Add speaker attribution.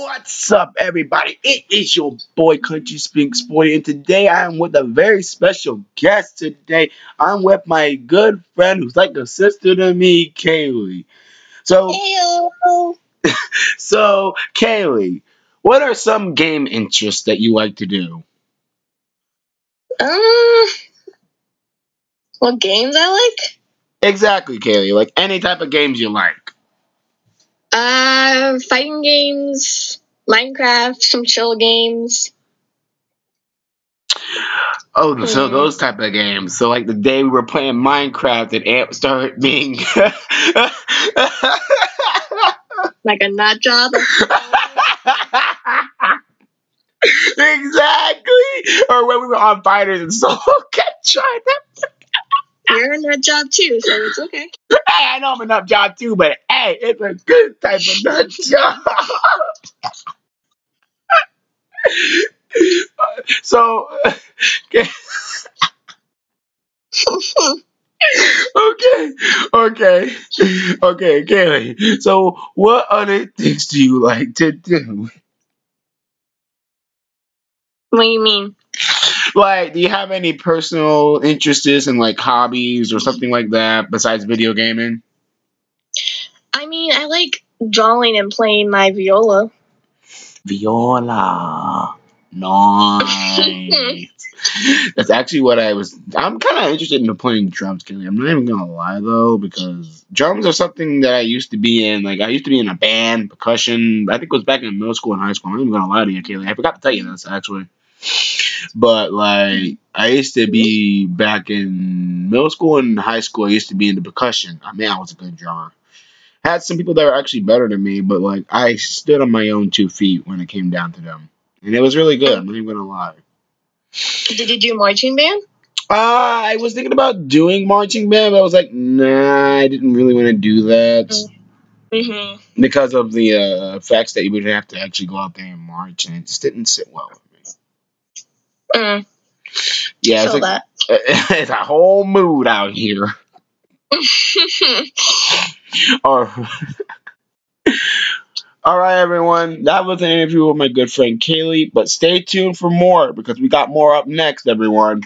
Speaker 1: What's up, everybody? It is your boy Country Spinks Boy, and today I am with a very special guest. Today I'm with my good friend who's like a sister to me, Kaylee. So, so Kaylee, what are some game interests that you like to do?
Speaker 2: Um, what games I like?
Speaker 1: Exactly, Kaylee. Like any type of games you like.
Speaker 2: Uh, fighting games, Minecraft, some chill games.
Speaker 1: Oh, so
Speaker 2: Hmm.
Speaker 1: those type of games. So like the day we were playing Minecraft and Amp started being
Speaker 2: Like a nut job.
Speaker 1: exactly. Or when we were on fighters and solo trying to
Speaker 2: You're a nut job too, so it's okay.
Speaker 1: Hey, I know I'm a nut job too, but hey, it's a good type of nut job. So, okay, okay, okay, okay, Kaylee. So, what other things do you like to do?
Speaker 2: what do you mean?
Speaker 1: Like, do you have any personal interests in like hobbies or something like that besides video gaming?
Speaker 2: I mean, I like drawing and playing my viola.
Speaker 1: Viola. Nice. That's actually what I was. I'm kind of interested in playing drums, Kelly. I'm not even gonna lie though, because drums are something that I used to be in. Like I used to be in a band, percussion. I think it was back in middle school and high school. I'm not even gonna lie to you, Kelly. I forgot to tell you this actually. But like I used to be back in middle school and high school. I used to be into percussion. I mean, I was a good drummer. Had some people that were actually better than me, but like I stood on my own two feet when it came down to them, and it was really good. I'm not even gonna lie.
Speaker 2: Did you do marching band?
Speaker 1: Uh, I was thinking about doing marching band, but I was like, nah, I didn't really want to do that
Speaker 2: Mm-hmm.
Speaker 1: because of the uh, effects that you would have to actually go out there and march, and it just didn't sit well with me.
Speaker 2: Mm,
Speaker 1: Yeah, it's, like,
Speaker 2: that.
Speaker 1: it's a whole mood out here. Or, all right, everyone, that was an interview with my good friend Kaylee, but stay tuned for more because we got more up next, everyone.